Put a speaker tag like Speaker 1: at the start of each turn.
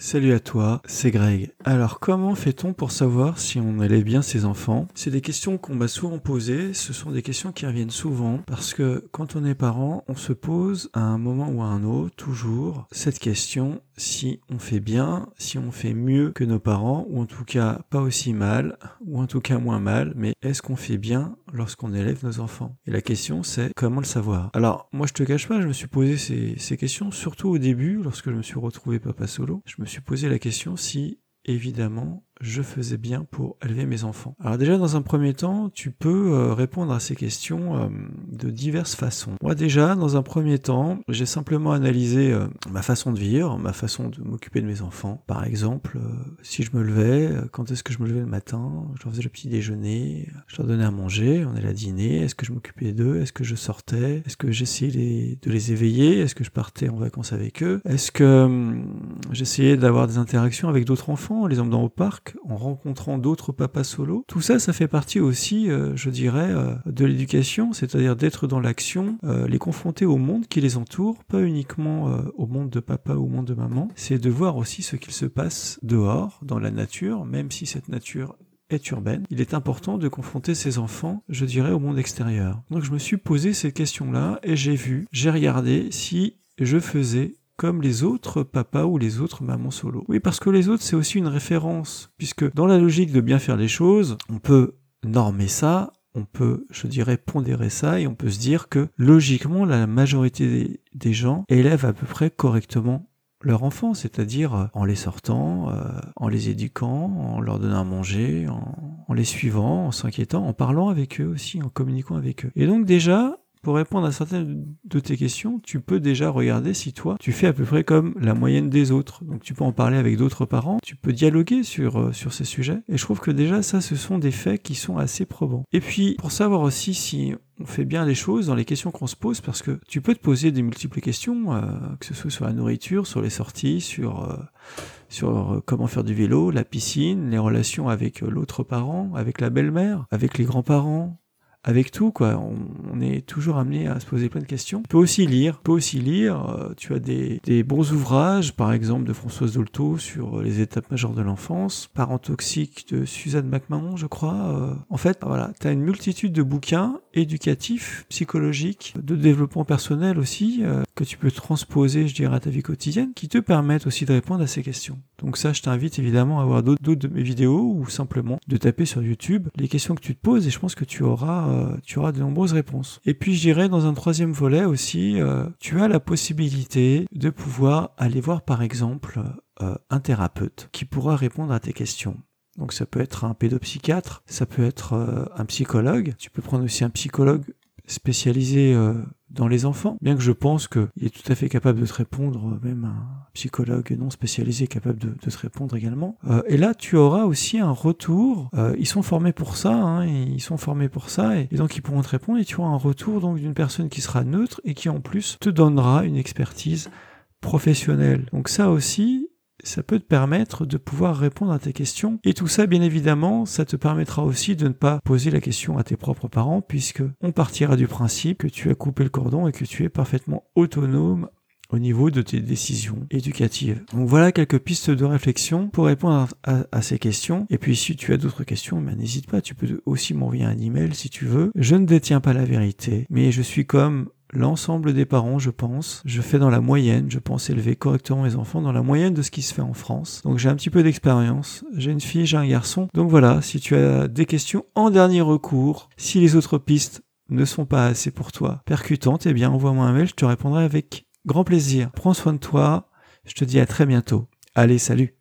Speaker 1: Salut à toi, c'est Greg. Alors comment fait-on pour savoir si on allait bien ses enfants? C'est des questions qu'on m'a souvent posées, ce sont des questions qui reviennent souvent parce que quand on est parent, on se pose à un moment ou à un autre toujours cette question si on fait bien, si on fait mieux que nos parents, ou en tout cas pas aussi mal, ou en tout cas moins mal, mais est-ce qu'on fait bien lorsqu'on élève nos enfants. Et la question c'est comment le savoir? Alors moi je te cache pas, je me suis posé ces, ces questions surtout au début, lorsque je me suis retrouvé papa solo, je me suis posé la question si évidemment je faisais bien pour élever mes enfants. Alors déjà dans un premier temps, tu peux euh, répondre à ces questions euh, de diverses façons. Moi déjà dans un premier temps, j'ai simplement analysé euh, ma façon de vivre, ma façon de m'occuper de mes enfants. Par exemple, si je me levais, quand est-ce que je me levais le matin, je leur faisais le petit déjeuner, je leur donnais à manger, on allait à dîner, est-ce que je m'occupais d'eux, est-ce que je sortais, est-ce que j'essayais de les éveiller, est-ce que je partais en vacances avec eux, est-ce que hum, j'essayais d'avoir des interactions avec d'autres enfants, les emmenant au parc, en rencontrant d'autres papas solo. Tout ça, ça fait partie aussi, euh, je dirais, euh, de l'éducation, c'est-à-dire d'être dans l'action, euh, les confronter au monde qui les entoure, pas uniquement au monde de papa ou au monde de maman, c'est de voir aussi ce qu'il se passe dehors, dans la nature, même si cette nature est urbaine, il est important de confronter ses enfants, je dirais, au monde extérieur. Donc je me suis posé ces questions-là et j'ai vu, j'ai regardé si je faisais comme les autres papas ou les autres mamans solo. Oui, parce que les autres, c'est aussi une référence, puisque dans la logique de bien faire les choses, on peut normer ça, on peut, je dirais, pondérer ça, et on peut se dire que logiquement, la majorité des, gens élèvent à peu près correctement leur enfant, c'est-à-dire euh, en les sortant, euh, en les éduquant, en leur donnant à manger, en, en les suivant, en s'inquiétant, en parlant avec eux aussi, en communiquant avec eux. Et donc déjà, pour répondre à certaines de tes questions, tu peux déjà regarder si toi, tu fais à peu près comme la moyenne des autres. Donc tu peux en parler avec d'autres parents, tu peux dialoguer sur, euh, sur ces sujets. Et je trouve que déjà ça, ce sont des faits qui sont assez probants. Et puis, pour savoir aussi si on fait bien les choses dans les questions qu'on se pose, parce que tu peux te poser des multiples questions, euh, que ce soit sur la nourriture, sur les sorties, sur... Euh, sur comment faire du vélo, la piscine, les relations avec l'autre parent, avec la belle-mère, avec les grands-parents, avec tout, quoi. On, est toujours amené à se poser plein de questions. Tu peux aussi lire, tu peux aussi lire. Euh, tu as des, bons ouvrages, par exemple de Françoise Dolto sur les étapes majeures de l'enfance, Parents toxiques de Suzanne McMahon, je crois. Euh, en fait, voilà, tu as une multitude de bouquins éducatifs, psychologiques, de développement personnel aussi, euh, que tu peux transposer, je dirais, à ta vie quotidienne, qui te permettent aussi de répondre à ces questions. Donc ça, je t'invite évidemment à voir d'autres de mes vidéos ou simplement de taper sur YouTube les questions que tu te poses et je pense que tu auras euh, tu auras de nombreuses réponses. Et puis je dirais dans un troisième volet aussi, euh, tu as la possibilité de pouvoir aller voir par exemple euh, un thérapeute qui pourra répondre à tes questions. Donc ça peut être un pédopsychiatre, ça peut être un psychologue, tu peux prendre aussi un psychologue spécialisé dans les enfants, bien que je pense qu'il est tout à fait capable de te répondre, même un psychologue non spécialisé capable de, te répondre également. Euh, et là, tu auras aussi un retour. Euh, ils sont formés pour ça, hein, ils sont formés pour ça, et, donc ils pourront te répondre. Et tu auras un retour donc d'une personne qui sera neutre et qui en plus te donnera une expertise professionnelle. Donc ça aussi, ça peut te permettre de pouvoir répondre à tes questions. Et tout ça, bien évidemment, ça te permettra aussi de ne pas poser la question à tes propres parents, puisque on partira du principe que tu as coupé le cordon et que tu es parfaitement autonome au niveau de tes décisions éducatives. Donc voilà quelques pistes de réflexion pour répondre à, ces questions. Et puis si tu as d'autres questions, ben, n'hésite pas, tu peux aussi m'envoyer un email si tu veux. Je ne détiens pas la vérité, mais je suis comme l'ensemble des parents, je pense. Je fais dans la moyenne, je pense élever correctement mes enfants dans la moyenne de ce qui se fait en France. Donc j'ai un petit peu d'expérience. J'ai une fille, j'ai un garçon. Donc voilà, si tu as des questions en dernier recours, si les autres pistes ne sont pas assez pour toi percutantes, eh bien envoie-moi un mail, je te répondrai avec grand plaisir. Prends soin de toi. Je te dis à très bientôt. Allez, salut